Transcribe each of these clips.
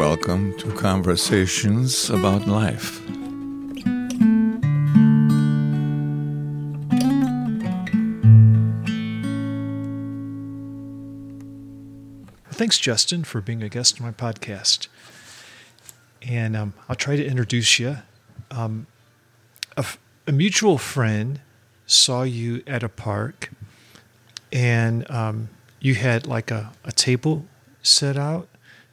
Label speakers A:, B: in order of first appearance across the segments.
A: welcome to Conversations About Life.
B: Thanks, Justin, for being a guest on my podcast. And um, I'll try to introduce you. Um, a, a mutual friend saw you at a park, and um, you had like a, a table set out,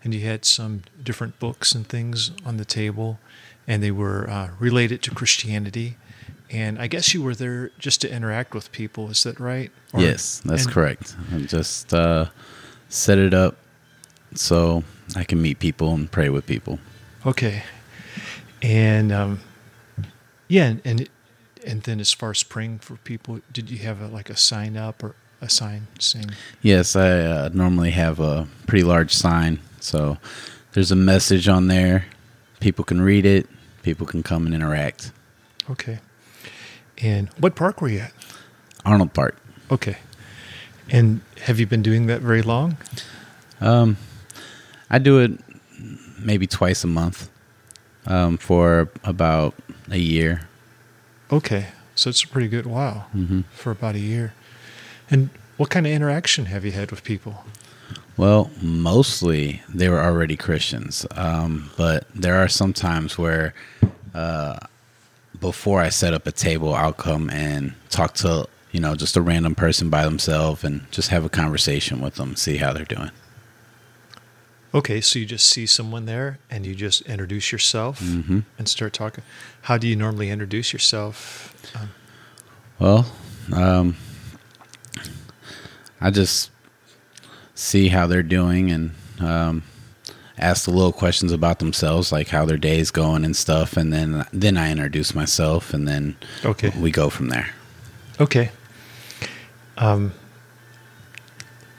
B: and you had some different books and things on the table, and they were uh, related to Christianity. And I guess you were there just to interact with people. Is that right?
C: Or, yes, that's and, correct. I just uh, set it up so I can meet people and pray with people.
B: Okay, and um, yeah, and and then as far as praying for people, did you have a, like a sign up or a sign saying?
C: Yes, I uh, normally have a pretty large sign. So there's a message on there. People can read it. People can come and interact.
B: Okay. And what park were you at?
C: Arnold Park.
B: Okay. And have you been doing that very long?
C: Um, I do it maybe twice a month um, for about a year.
B: Okay, so it's a pretty good while
C: mm-hmm.
B: for about a year. And what kind of interaction have you had with people?
C: Well, mostly they were already Christians, um, but there are some times where uh, before I set up a table, I'll come and talk to you know just a random person by themselves and just have a conversation with them, see how they're doing.
B: Okay, so you just see someone there and you just introduce yourself
C: mm-hmm.
B: and start talking. How do you normally introduce yourself?
C: Um, well, um, I just see how they're doing and um, ask the little questions about themselves, like how their day is going and stuff, and then then I introduce myself, and then
B: okay,
C: we go from there.
B: Okay. Um,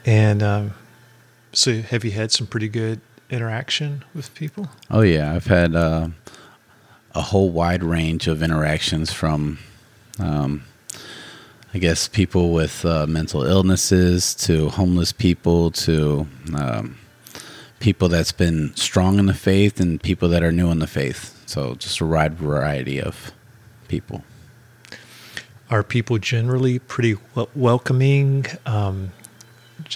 B: and um, so, have you had some pretty good interaction with people?
C: Oh yeah, I've had uh, a whole wide range of interactions from, um, I guess, people with uh, mental illnesses to homeless people to um, people that's been strong in the faith and people that are new in the faith. So, just a wide variety of people.
B: Are people generally pretty welcoming? Um,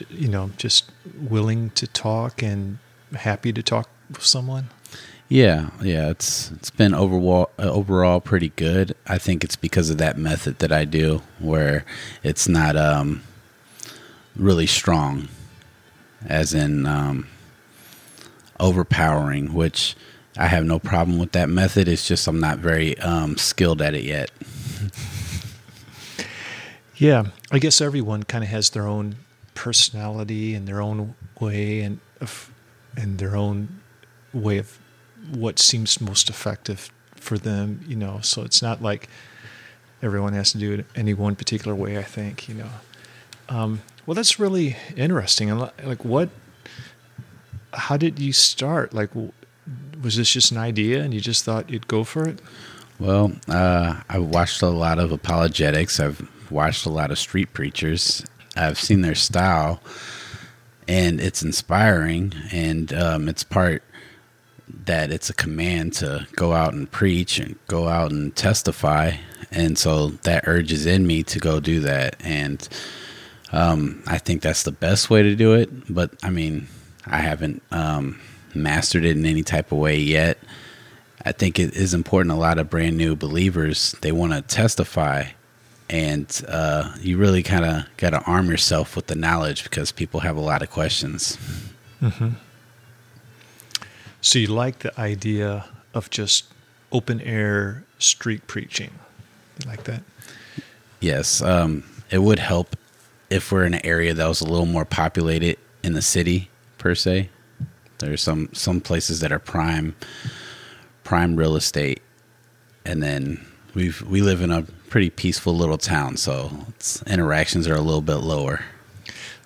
B: you know, just willing to talk and happy to talk with someone?
C: Yeah, yeah, it's it's been overall overall pretty good. I think it's because of that method that I do, where it's not um, really strong, as in um, overpowering. Which I have no problem with that method. It's just I'm not very um, skilled at it yet.
B: yeah, I guess everyone kind of has their own personality and their own way and and their own way of what seems most effective for them, you know. So it's not like everyone has to do it any one particular way. I think, you know. Um, well, that's really interesting. And like, what? How did you start? Like, was this just an idea, and you just thought you'd go for it?
C: Well, uh, I watched a lot of apologetics. I've watched a lot of street preachers, I've seen their style, and it's inspiring, and um, it's part that it's a command to go out and preach and go out and testify, and so that urges in me to go do that, and um, I think that's the best way to do it. But I mean, I haven't um, mastered it in any type of way yet. I think it is important. A lot of brand new believers they want to testify and uh, you really kind of got to arm yourself with the knowledge because people have a lot of questions.
B: Mm-hmm. So you like the idea of just open air street preaching? You like that?
C: Yes, um, it would help if we're in an area that was a little more populated in the city per se. There's some some places that are prime prime real estate, and then we we live in a pretty peaceful little town, so interactions are a little bit lower.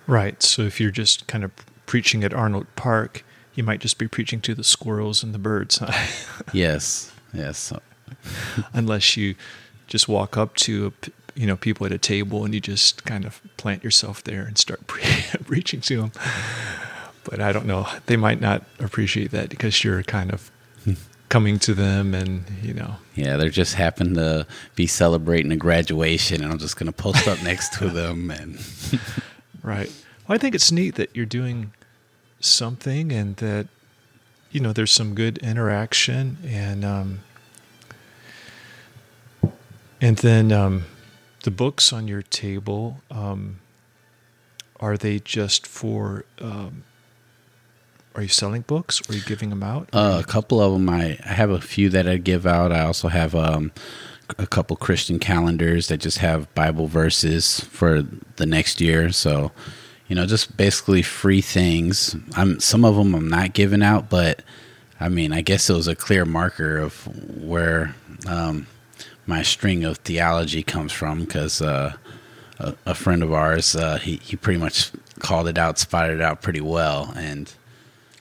B: Right. So if you're just kind of preaching at Arnold Park, you might just be preaching to the squirrels and the birds.
C: yes. Yes.
B: Unless you just walk up to you know people at a table and you just kind of plant yourself there and start pre- preaching to them. but I don't know. They might not appreciate that because you're kind of coming to them and, you know.
C: Yeah, they're just happen to be celebrating a graduation, and I'm just going to post up next to them. And
B: right. Well, I think it's neat that you're doing something and that, you know, there's some good interaction and, um, and then um, the books on your table, um, are they just for um, are you selling books or are you giving them out?
C: Uh, a couple of them, I, I have a few that I give out. I also have um, a couple Christian calendars that just have Bible verses for the next year. So, you know, just basically free things. I'm some of them I'm not giving out, but I mean, I guess it was a clear marker of where um, my string of theology comes from because uh, a, a, friend of ours, uh, he he pretty much called it out, spotted it out pretty well, and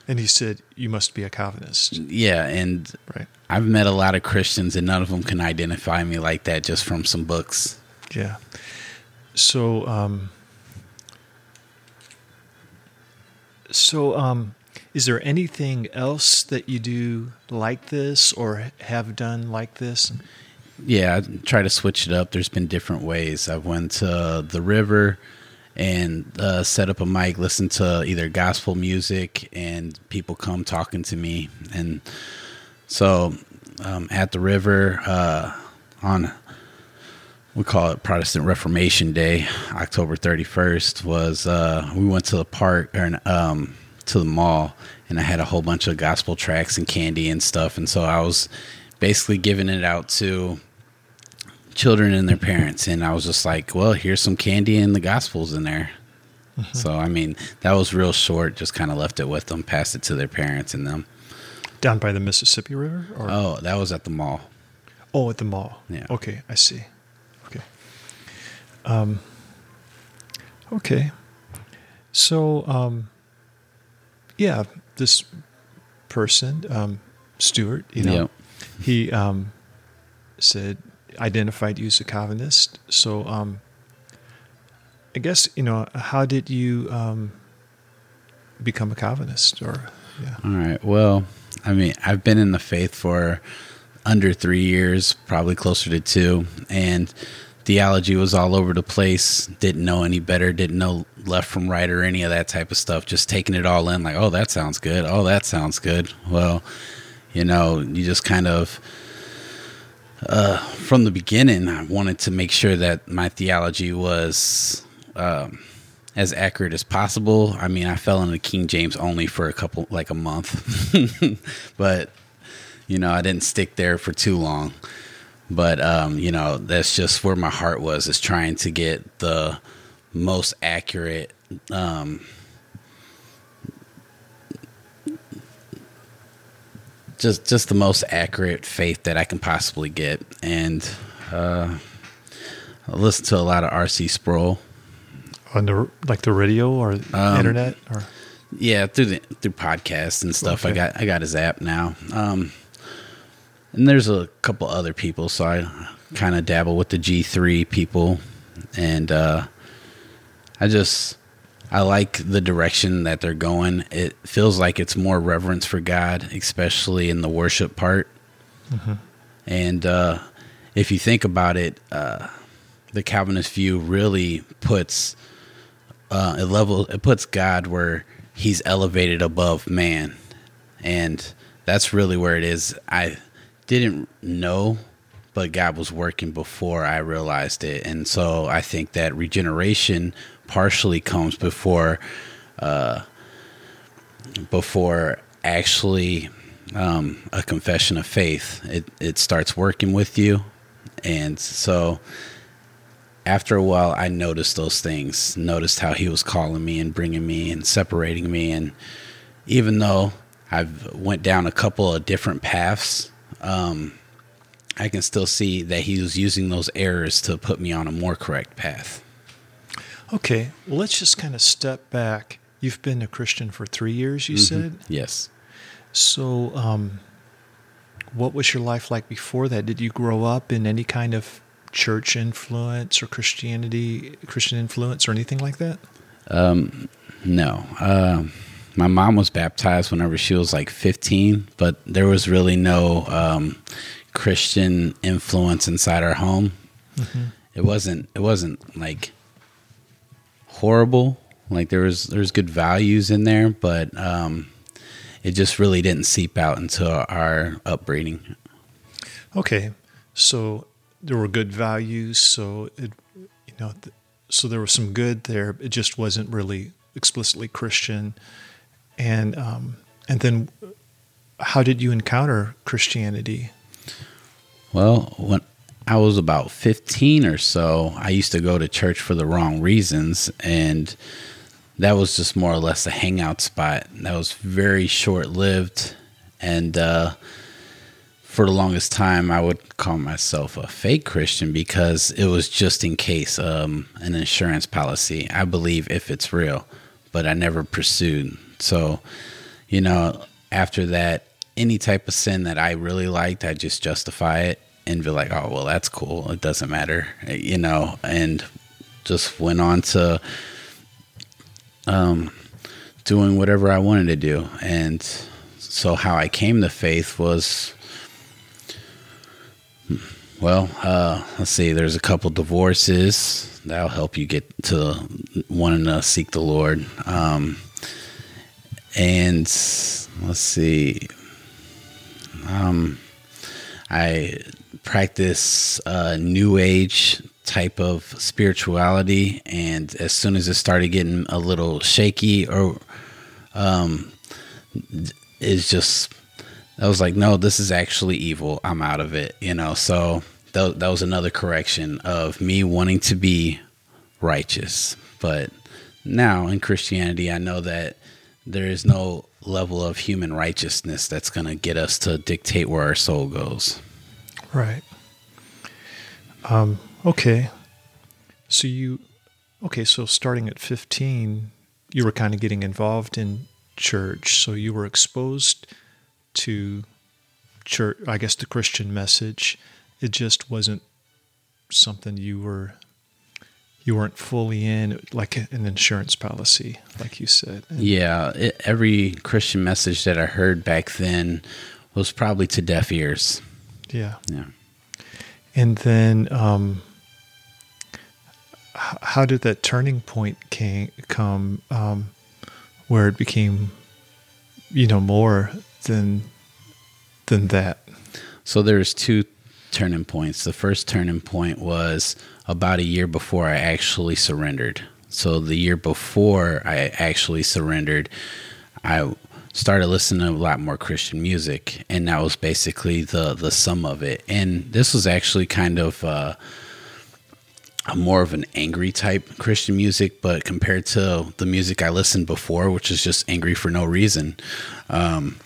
B: and he said, "You must be a Calvinist."
C: Yeah, and right. I've met a lot of Christians, and none of them can identify me like that just from some books.
B: Yeah. So, um, so um, is there anything else that you do like this, or have done like this?
C: Yeah, I try to switch it up. There's been different ways. I've went to the river and uh, set up a mic, listen to either gospel music, and people come talking to me. And so um, at the river uh, on we call it Protestant Reformation Day, October 31st, was uh, we went to the park or um, to the mall, and I had a whole bunch of gospel tracts and candy and stuff, and so I was basically giving it out to children and their parents, and I was just like, well, here's some candy and the Gospels in there. Mm-hmm. So I mean, that was real short. Just kind of left it with them, passed it to their parents and them.
B: Down by the Mississippi River,
C: or oh, that was at the mall.
B: Oh, at the mall.
C: Yeah.
B: Okay, I see. Okay. Um. Okay. So, um, yeah, this person, um, Stuart, you know, yep. he um, said, identified you as a Calvinist. So, um, I guess you know, how did you um, become a Calvinist? Or
C: yeah. All right. Well, I mean, I've been in the faith for under three years, probably closer to two, and theology was all over the place. Didn't know any better. Didn't know left from right or any of that type of stuff. Just taking it all in, like, oh, that sounds good. Oh, that sounds good. Well, you know, you just kind of uh, from the beginning, I wanted to make sure that my theology was um, as accurate as possible. I mean, I fell into King James only for a couple, like a month, but you know, I didn't stick there for too long. But um, you know, that's just where my heart was, is trying to get the most accurate. Um, just just the most accurate faith that I can possibly get, and uh, I listen to a lot of R.C. Sproul
B: on the like the radio or um, internet or
C: yeah through the through podcasts and stuff. Okay. I got I got his app now, um, and there's a couple other people, so I kind of dabble with the G three people, and uh, I just I like the direction that they're going. It feels like it's more reverence for God, especially in the worship part. Mm-hmm. And uh, if you think about it, uh, the Calvinist view really puts uh, a level. It puts God where He's elevated above man, and that's really where it is. I didn't know, but God was working before I realized it, and so I think that regeneration partially comes before uh, before actually um, a confession of faith. It it starts working with you, and so after a while, I noticed those things. Noticed how he was calling me and bringing me and separating me, and even though I've went down a couple of different paths. Um, I can still see that he was using those errors to put me on a more correct path.
B: Okay, well, let's just kind of step back. You've been a Christian for three years, you mm-hmm. said?
C: Yes.
B: So, um, what was your life like before that? Did you grow up in any kind of church influence or Christianity, Christian influence, or anything like that?
C: Um, no. Uh, my mom was baptized whenever she was like 15, but there was really no um, Christian influence inside our home. Mm-hmm. It wasn't. It wasn't like horrible. Like there was there's good values in there, but um, it just really didn't seep out into our upbringing.
B: Okay, so there were good values. So it, you know, so there was some good there. It just wasn't really explicitly Christian. And um, and then, how did you encounter Christianity?
C: Well, when I was about 15 or so, I used to go to church for the wrong reasons. And that was just more or less a hangout spot. That was very short lived. And uh, for the longest time, I would call myself a fake Christian because it was just in case um, an insurance policy. I believe if it's real, but I never pursued. So, you know, after that, any type of sin that I really liked, I just justify it and be like, oh, well, that's cool. It doesn't matter, you know, and just went on to um, doing whatever I wanted to do. And so, how I came to faith was well, uh, let's see, there's a couple divorces that'll help you get to wanting to seek the Lord. Um, and let's see, um, I practice new age type of spirituality, and as soon as it started getting a little shaky, or um, is just I was like, no, this is actually evil. I'm out of it, you know. So that that was another correction of me wanting to be righteous, but now in Christianity, I know that there is no level of human righteousness that's going to get us to dictate where our soul goes.
B: Right. Um, okay. So you, okay, so starting at 15, you were kind of getting involved in church. So you were exposed to church, I guess the Christian message. It just wasn't something you were you weren't fully in like an insurance policy like you said.
C: And yeah it, every christian message that i heard back then was probably to deaf ears.
B: Yeah.
C: Yeah.
B: And then um, how did that turning point came, come um, where it became you know more than than that?
C: So there's two turning points. The first turning point was about a year before i actually surrendered so the year before i actually surrendered i started listening to a lot more christian music and that was basically the the sum of it and this was actually kind of uh, more of an angry type Christian music, but compared to the music I listened before, which is just angry for no reason. Um,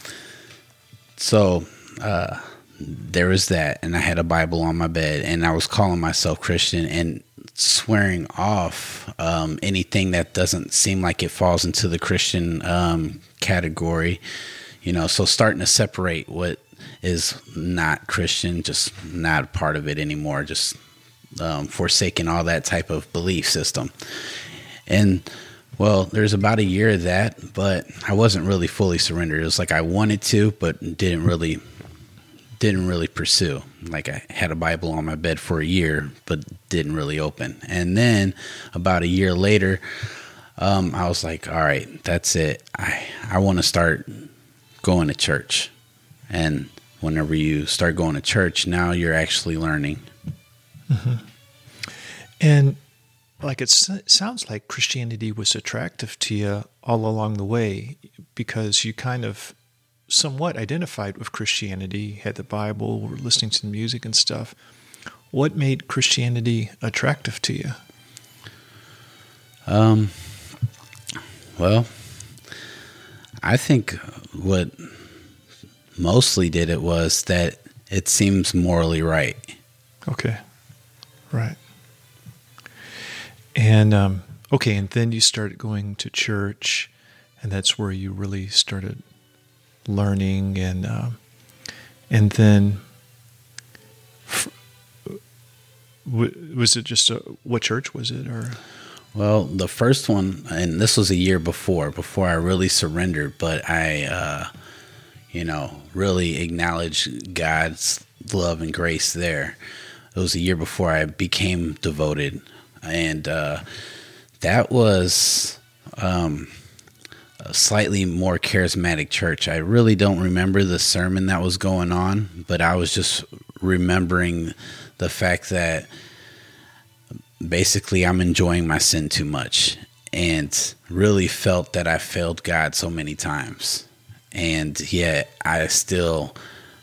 C: so uh, there was that, and I had a Bible on my bed, and I was calling myself Christian and swearing off um, anything that doesn't seem like it falls into the Christian um, category. You know, so starting to separate what is not Christian, just not part of it anymore, just um, forsaking all that type of belief system. And well, there's about a year of that, but I wasn't really fully surrendered. It was like I wanted to, but didn't really didn't really pursue. Like I had a Bible on my bed for a year, but didn't really open. And then about a year later, um, I was like, all right, that's it. I I want to start going to church. And whenever you start going to church, now you're actually learning
B: Mm-hmm. And like it sounds like Christianity was attractive to you all along the way because you kind of somewhat identified with Christianity, had the Bible, were listening to the music and stuff. What made Christianity attractive to you?
C: Um, well, I think what mostly did it was that it seems morally right.
B: Okay. Right. And um, okay, and then you started going to church, and that's where you really started learning, and um, and then was it just a, what church was it or?
C: Well, the first one, and this was a year before, before I really surrendered, but I, uh, you know, really acknowledged God's love and grace there. It was a year before I became devoted, and uh, that was um, slightly more charismatic church. I really don't remember the sermon that was going on, but I was just remembering the fact that basically I'm enjoying my sin too much and really felt that I failed God so many times. And yet I still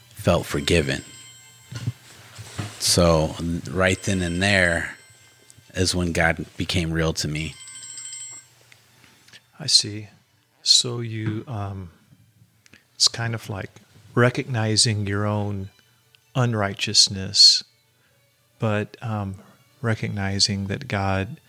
C: felt forgiven. So, right then and there is when God became real to me.
B: I see. So you, um, it's kind of like recognizing your own unrighteousness, but um, recognizing that God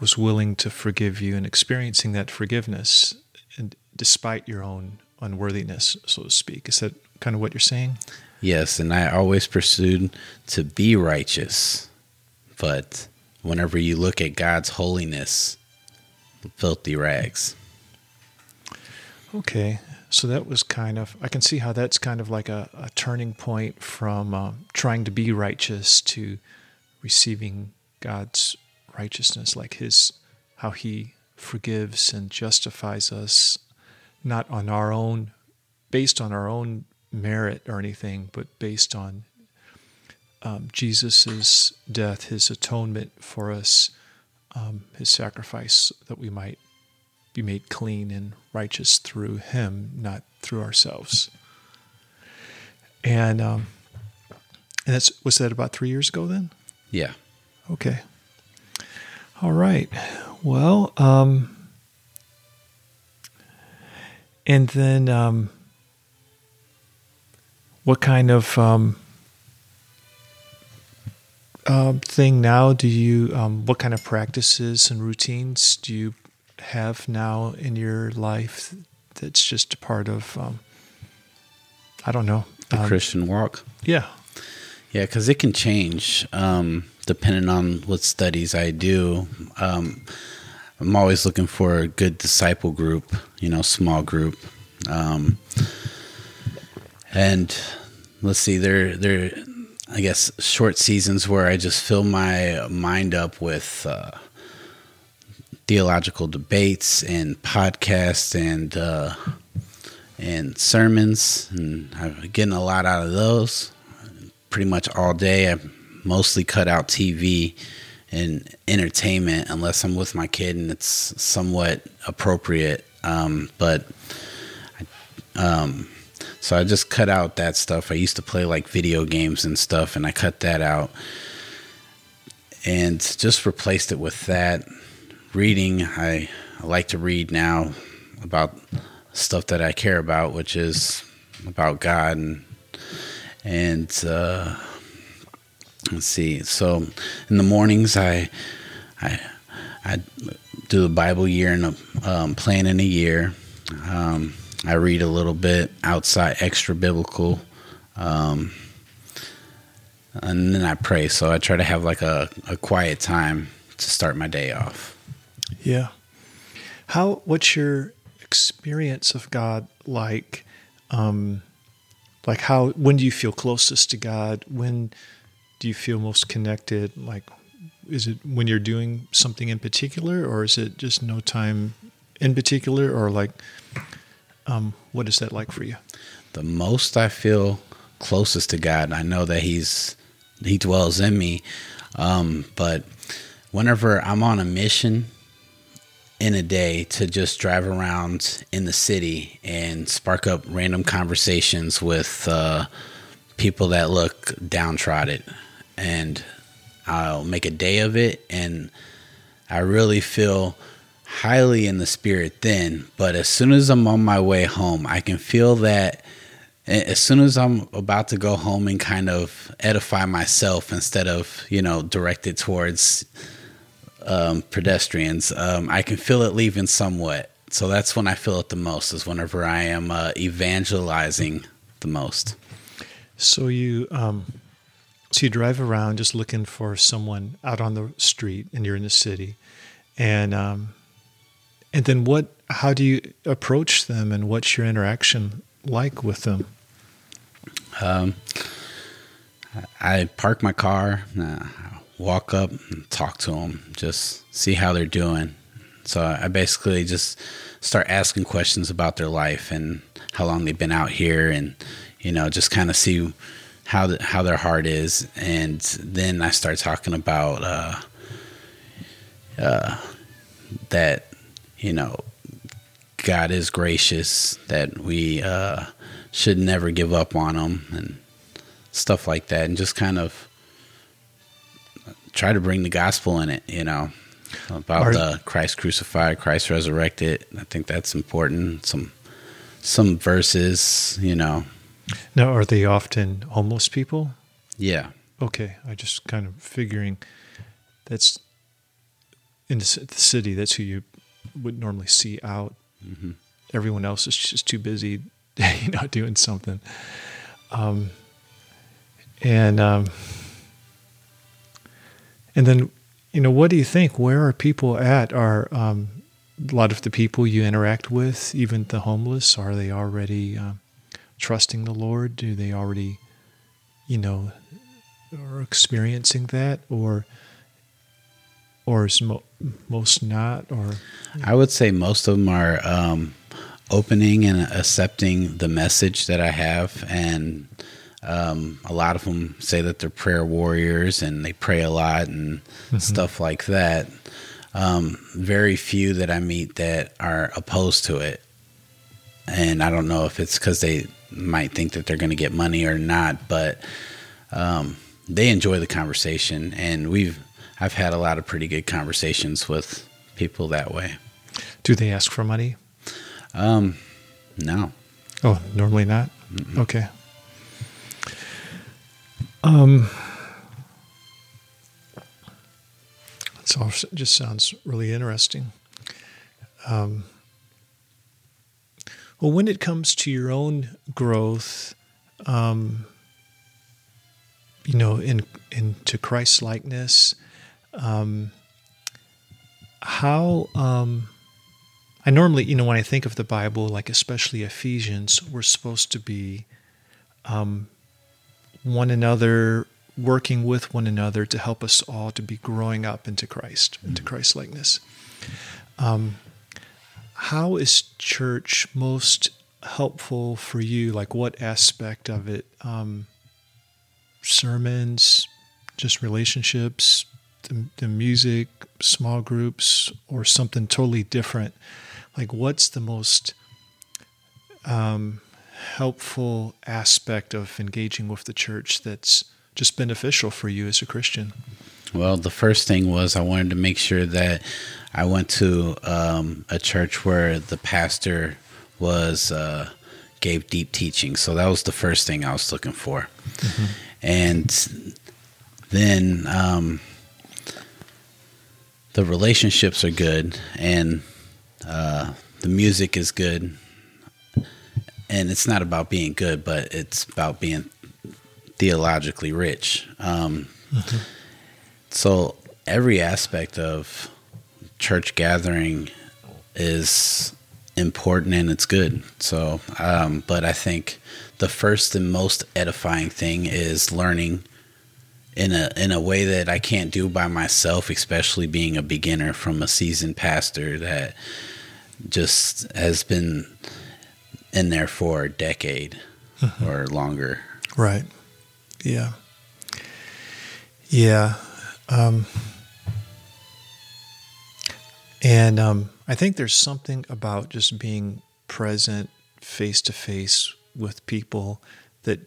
B: was willing to forgive you and experiencing that forgiveness, and despite your own unworthiness, so to speak. Is that kind of what you're saying?
C: Yes, and I always pursued to be righteous, but whenever you look at God's holiness, filthy rags.
B: Okay, so that was kind of, I can see how that's kind of like a, a turning point from uh, trying to be righteous to receiving God's righteousness, like His, how He forgives and justifies us, not on our own, based on our own merit or anything, but based on um, Jesus' death, His atonement for us, um, His sacrifice that we might be made clean and righteous through Him, not through ourselves. And um, and that's was that about three years ago then?
C: Yeah.
B: Okay. All right. Well, um, and then um, what kind of um, uh, thing now do you? Um, what kind of practices and routines do you have now in your life that's just a part of? Um, I don't know.
C: The
B: um,
C: Christian walk.
B: Yeah.
C: Yeah, because it can change um, depending on what studies I do. Um, I'm always looking for a good disciple group, you know, small group. Um, and let's see, there, there, I guess, short seasons where I just fill my mind up with uh, theological debates and podcasts and uh, and sermons, and I'm getting a lot out of those pretty much all day. I mostly cut out TV and entertainment unless I'm with my kid and it's somewhat appropriate. Um, but um, so I just cut out that stuff. I used to play like video games and stuff, and I cut that out and just replaced it with that. Reading, I, I like to read now about stuff that I care about, which is about God and and uh, let's see. So in the mornings, I I I do the Bible year and a um, plan in a year. Um, I read a little bit outside extra biblical, um, and then I pray. So I try to have like a, a quiet time to start my day off.
B: Yeah. How? What's your experience of God like? Um, like how when do you feel closest to god when do you feel most connected like is it when you're doing something in particular or is it just no time in particular or like um, what is that like for you
C: the most i feel closest to god i know that he's he dwells in me um, but whenever i'm on a mission in a day to just drive around in the city and spark up random conversations with uh, people that look downtrodden. And I'll make a day of it. And I really feel highly in the spirit then. But as soon as I'm on my way home, I can feel that as soon as I'm about to go home and kind of edify myself instead of, you know, directed towards um, pedestrians, um, I can feel it leaving somewhat. So that's when I feel it the most, is whenever I am uh, evangelizing the most.
B: So you, um, so you drive around just looking for someone out on the street, and you're in the city, and um, and then what? How do you approach them, and what's your interaction like with them?
C: Um, I park my car, walk up and talk to them, just see how they're doing. So I basically just start asking questions about their life and how long they've been out here, and you know, just kind of see how the, how their heart is, and then I start talking about uh, uh, that you know God is gracious, that we uh, should never give up on Him, and stuff like that, and just kind of try to bring the gospel in it, you know, about
B: Are-
C: the Christ crucified, Christ resurrected. I think that's important. Some some verses, you know.
B: Now, are they often homeless people?
C: Yeah.
B: Okay, I just kind of figuring that's in the city. That's who you would normally see out. Everyone else is just too busy, you know, doing something. Um, and um, and then, you know, what do you think? Where are people at? Are um, a lot of the people you interact with, even the homeless, are they already um, trusting the Lord? Do they already, you know, are experiencing that, or or is mo- most not, or
C: I would say most of them are um, opening and accepting the message that I have, and um, a lot of them say that they're prayer warriors and they pray a lot and stuff like that. Um, very few that I meet that are opposed to it, and I don't know if it's because they might think that they're going to get money or not, but um, they enjoy the conversation, and we've I've had a lot of pretty good conversations with people that way.
B: do they ask for money?
C: Um, no.
B: Oh, normally not. Okay. Um, that's all. it Just sounds really interesting. Um, well, when it comes to your own growth, um, you know, in into Christ likeness, um, how um, I normally, you know, when I think of the Bible, like especially Ephesians, we're supposed to be um, one another, working with one another to help us all to be growing up into Christ, into Christ likeness. Um, how is church most helpful for you? Like, what aspect of it? Um, sermons, just relationships, the, the music, small groups, or something totally different? Like, what's the most um, helpful aspect of engaging with the church that's just beneficial for you as a Christian?
C: Well, the first thing was I wanted to make sure that I went to um, a church where the pastor was uh, gave deep teaching. So that was the first thing I was looking for, and then um, the relationships are good and uh, the music is good. And it's not about being good, but it's about being theologically rich. Um, so every aspect of church gathering is important and it's good. So, um, but I think the first and most edifying thing is learning in a in a way that I can't do by myself, especially being a beginner from a seasoned pastor that just has been in there for a decade or longer.
B: Right. Yeah. Yeah. Um, and um, I think there's something about just being present face to face with people that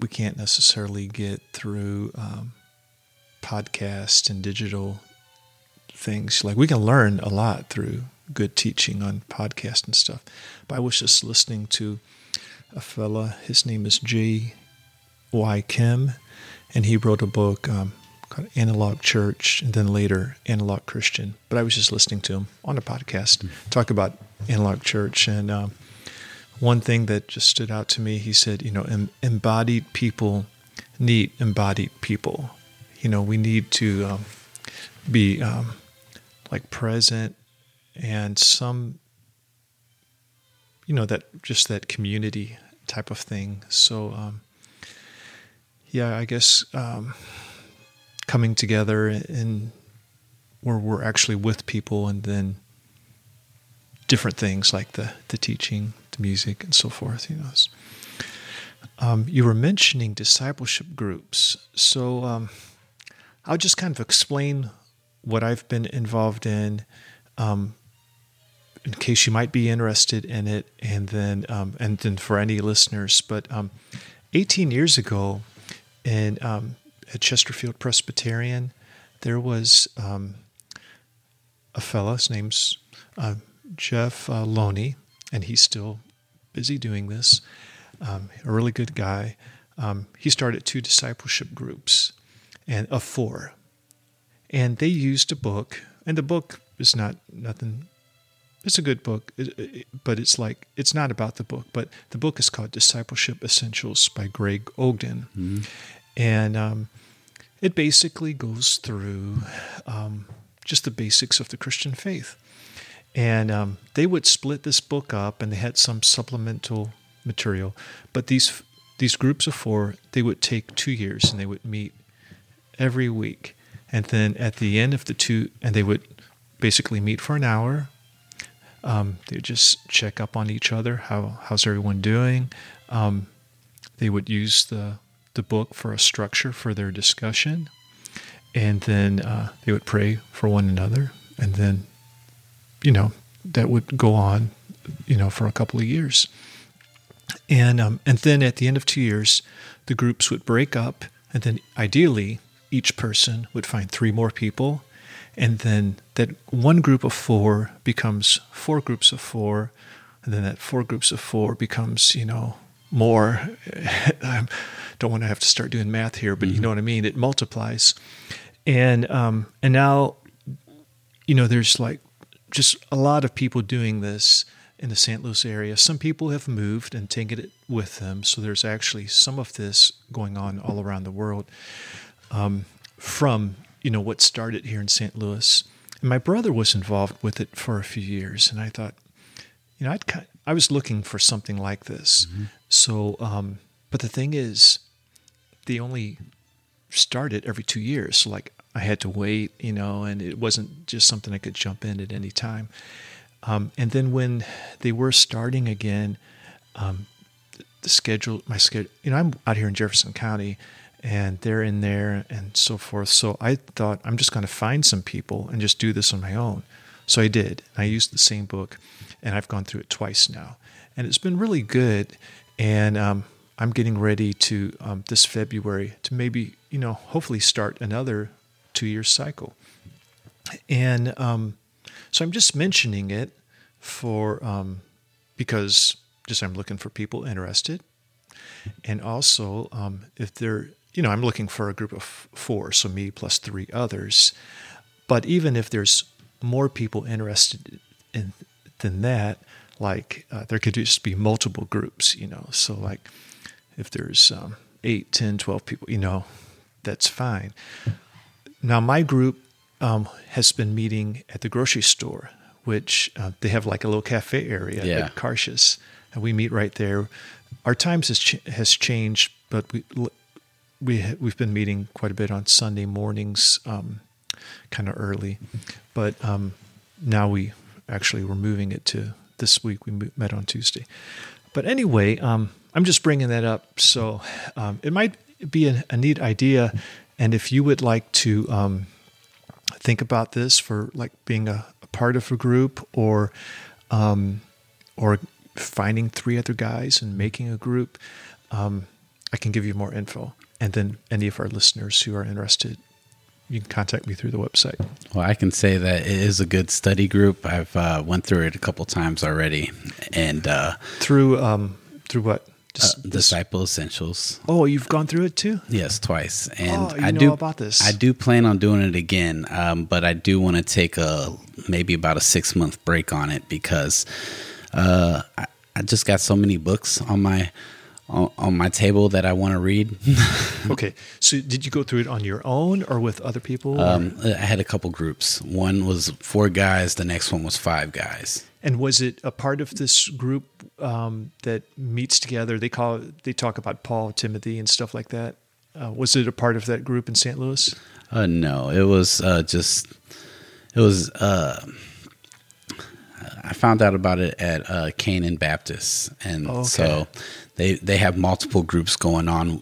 B: we can't necessarily get through um, podcast and digital things. Like we can learn a lot through good teaching on podcast and stuff. But I was just listening to a fella. His name is Jay Y. Kim, and he wrote a book um, called Analog Church, and then later Analog Christian. But I was just listening to him on a podcast talk about Analog Church, and um, one thing that just stood out to me, he said, you know, em- embodied people need embodied people. You know, we need to um, be um, like present and some you know that just that community type of thing. So um, yeah i guess um, coming together and where we're actually with people and then different things like the the teaching the music and so forth you know. Um, you were mentioning discipleship groups. So um, i'll just kind of explain what i've been involved in. Um, in case you might be interested in it, and then um, and then for any listeners. But um, 18 years ago, in um, at Chesterfield Presbyterian, there was um, a fellow. His name's uh, Jeff uh, Loney, and he's still busy doing this. Um, a really good guy. Um, he started two discipleship groups, and of four, and they used a book, and the book is not nothing it's a good book, but it's like it's not about the book. But the book is called Discipleship Essentials by Greg Ogden, mm-hmm. and um, it basically goes through um, just the basics of the Christian faith. And um, they would split this book up, and they had some supplemental material. But these these groups of four, they would take two years, and they would meet every week. And then at the end of the two, and they would basically meet for an hour um, they would just check up on each other. How how's everyone doing? Um, they would use the the book for a structure for their discussion, and then uh, they would pray for one another, and then, you know, that would go on, you know, for a couple of years, and um, and then at the end of two years, the groups would break up, and then ideally each person would find three more people and then that one group of four becomes four groups of four, and then that four groups of four becomes, you know, more. I don't want to have to start doing math here, but mm-hmm. you know what I mean. It multiplies, and um, and now, you know, there's like just a lot of people doing this in the St. Louis area. Some people have moved and taken it with them, so there's actually some of this going on all around the world. Um, from you know, what started here in St. Louis. And my brother was involved with it for a few years, and I thought, you know, I'd kind of, I was looking for something like this. Mm-hmm. So, um, but the thing is, they only started every two years. So, like, I had to wait, you know, and it wasn't just something I could jump in at any time. Um, and then when they were starting again, um, the schedule, my schedule, you know, I'm out here in Jefferson County, and they're in there and so forth. So I thought I'm just going to find some people and just do this on my own. So I did. I used the same book, and I've gone through it twice now, and it's been really good. And um, I'm getting ready to um, this February to maybe you know hopefully start another two-year cycle. And um, so I'm just mentioning it for um, because just I'm looking for people interested, and also um, if they're you know, I'm looking for a group of four, so me plus three others. But even if there's more people interested in than that, like uh, there could just be multiple groups, you know. So like if there's um, 8, 10, 12 people, you know, that's fine. Now my group um, has been meeting at the grocery store, which uh, they have like a little cafe area yeah. at Karsh's, and we meet right there. Our times has ch- has changed, but we we we've been meeting quite a bit on Sunday mornings, um, kind of early, but um, now we actually we're moving it to this week. We met on Tuesday, but anyway, um, I'm just bringing that up. So um, it might be a, a, neat idea, and if you would like to um, think about this for like being a, a part of a group or um, or finding three other guys and making a group. I can give you more info. And then any of our listeners who are interested, you can contact me through the website.
C: Well, I can say that it is a good study group. I've uh, went through it a couple times already, and uh,
B: through um, through what?
C: Dis- uh, Disciple Essentials.
B: Oh, you've gone through it too?
C: Yes, twice. And
B: oh, I
C: do
B: about this.
C: I do plan on doing it again, um, but I do want to take a maybe about a six month break on it because uh, I, I just got so many books on my on, on my table that I want to read.
B: Okay. So did you go through it on your own or with other people?
C: um, I had a couple groups. One was four guys. The next one was five guys.
B: and was it a part of this group um, that meets together? They call they talk about Paul, Timothy, and stuff like that. Uh, was it a part of that group in St. Louis?
C: Uh, no, it was uh, just it was. Uh, I found out about it at uh, Canaan Baptist, and
B: Oh, okay.
C: so they they have multiple groups going on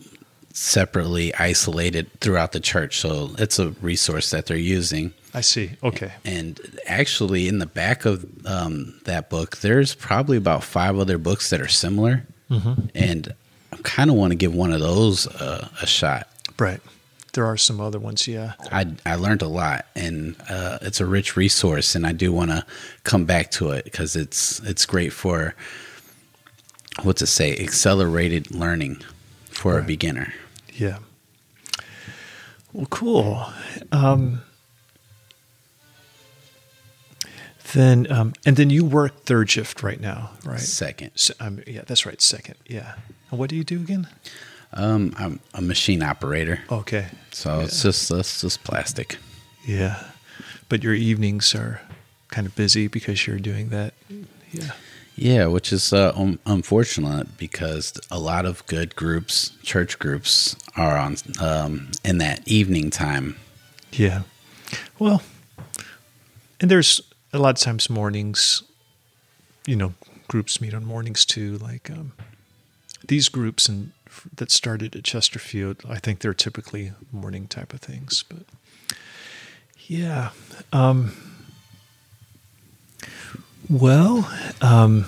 C: separately, isolated throughout the church. So it's a resource that they're using.
B: I see. Okay.
C: And actually, in the back of um, that book, there's probably about five other books that are similar, and I kind of want to give one of those uh, a shot.
B: Right. There are some other ones. Yeah.
C: I I learned a lot, and uh, it's a rich resource, and I do want to come back to it because it's it's great for what's it say accelerated learning for a beginner.
B: Yeah. Well, cool. Um, then, um, and then you work third shift right now, right?
C: Second,
B: Se- um, yeah, that's right. Second. Yeah. And what do you do again?
C: um, I'm a machine operator,
B: Okay.
C: so it's just it's just plastic.
B: Yeah. But your evenings are kind of busy because you're doing that. Yeah.
C: Yeah, which is uh, um, unfortunate because a lot of good groups, church groups, are on um, in that evening time.
B: Yeah. Well, and there's a lot of times mornings, you know, groups meet on mornings too. Like um, these groups and that started at Chesterfield, I think they're typically morning type of things. But yeah. Um, well, um,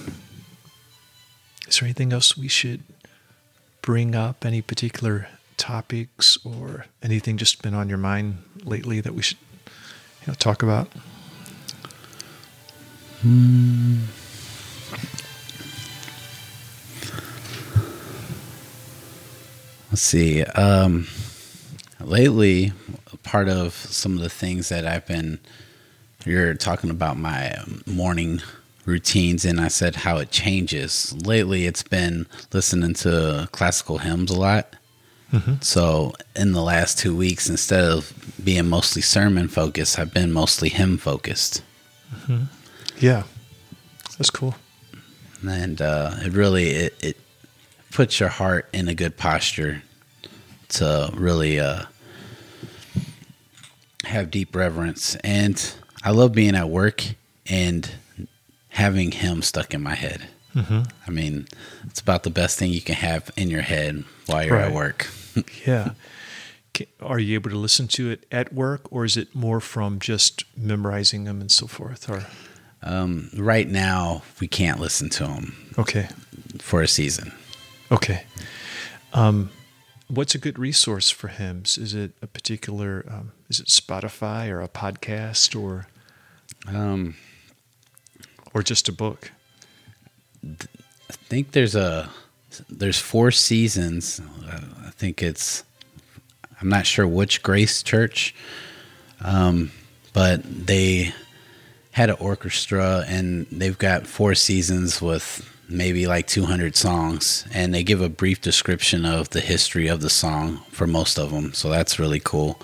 B: is there anything else we should bring up? Any particular topics or anything just been on your mind lately that we should you know talk about?
C: Let's see. Um, lately, part of some of the things that I've been, you're talking about my um, morning routines, and I said how it changes. Lately, it's been listening to classical hymns a lot. So, in the last two weeks, instead of being mostly sermon focused, I've been mostly hymn focused.
B: Yeah, that's cool.
C: and uh, it really it, it puts your heart in a good posture to really uh, have deep reverence. And I love being at work and having hymn stuck in my head.
B: Mm-hmm.
C: I mean, it's about the best thing you can have in your head while you're
B: Right.
C: at work.
B: Yeah. Are you able to listen to it at work, or is it more from just memorizing them and so forth? Or
C: Um, right now, we can't listen to hymn
B: okay,
C: for a season.
B: okay. Um, what's a good resource for hymns? Is it a particular? Um, is it Spotify or a podcast or
C: Um,
B: or just a book?
C: I think there's a there's four seasons. Uh, I think it's I'm not sure which Grace Church, um, but they had an orchestra and they've got four seasons with maybe like 200 songs, and they give a brief description of the history of the song for most of them. So that's really cool.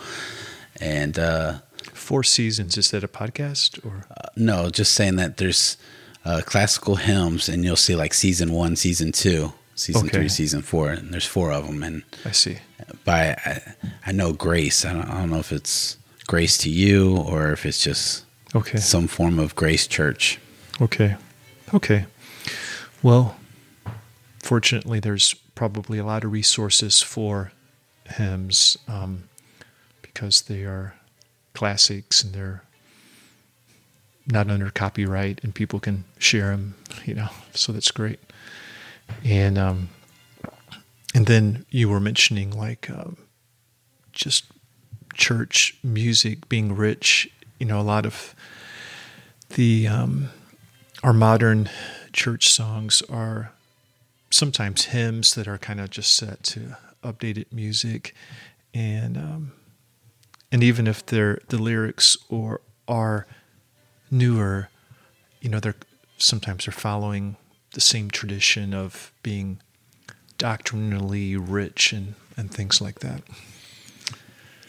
C: And uh,
B: Four seasons. Is that a podcast or?
C: no, just saying that there's uh, classical hymns, and you'll see like season one, season two, season
B: Okay.
C: three, season four, and there's four of them. And
B: I see.
C: by I, I know grace. I don't, I don't know if it's grace to you or if it's just
B: Okay.
C: some form of grace church.
B: Okay. Okay. Well, fortunately, there's probably a lot of resources for hymns um, because they are classics and they're not under copyright and people can share them, you know, so that's great. And, um, and then you were mentioning like um, just church music being rich, you know, a lot of the um, our modern church songs are sometimes hymns that are kind of just set to updated music, and um, and even if they're the lyrics or are newer, you know, they're sometimes they're following the same tradition of being doctrinally rich and, and things like that.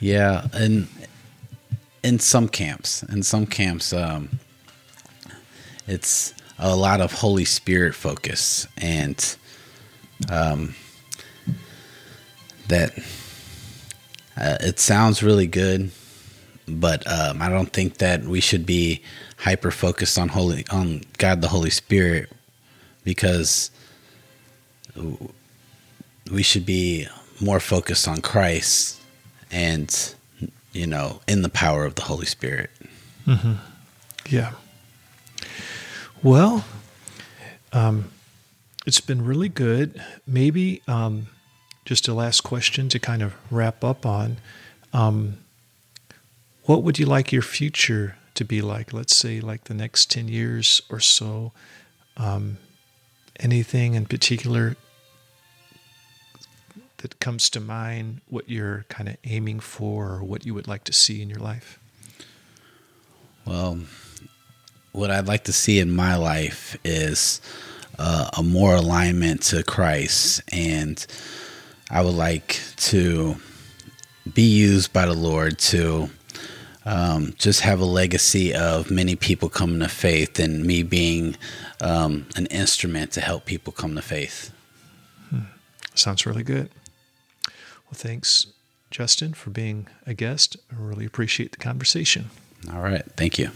C: Yeah, and in some camps, in some camps, um, it's a lot of Holy Spirit focus, and um, that uh, it sounds really good, but um, I don't think that we should be hyper focused on holy on God the Holy Spirit because we should be more focused on Christ and you know in the power of the Holy Spirit.
B: Mm-hmm. Yeah. Well, um, it's been really good. Maybe um, just a last question to kind of wrap up on. Um, what would you like your future to be like? Let's say, like the next 10 years or so. Um, anything in particular that comes to mind, what you're kind of aiming for, or what you would like to see in your life?
C: Well, what I'd like to see in my life is uh, a more alignment to Christ, and I would like to be used by the Lord to um, just have a legacy of many people coming to faith, and me being um, an instrument to help people come to faith.
B: Hmm. Sounds really good. Well, thanks, Justin, for being a guest. I really appreciate the conversation.
C: All right. Thank you.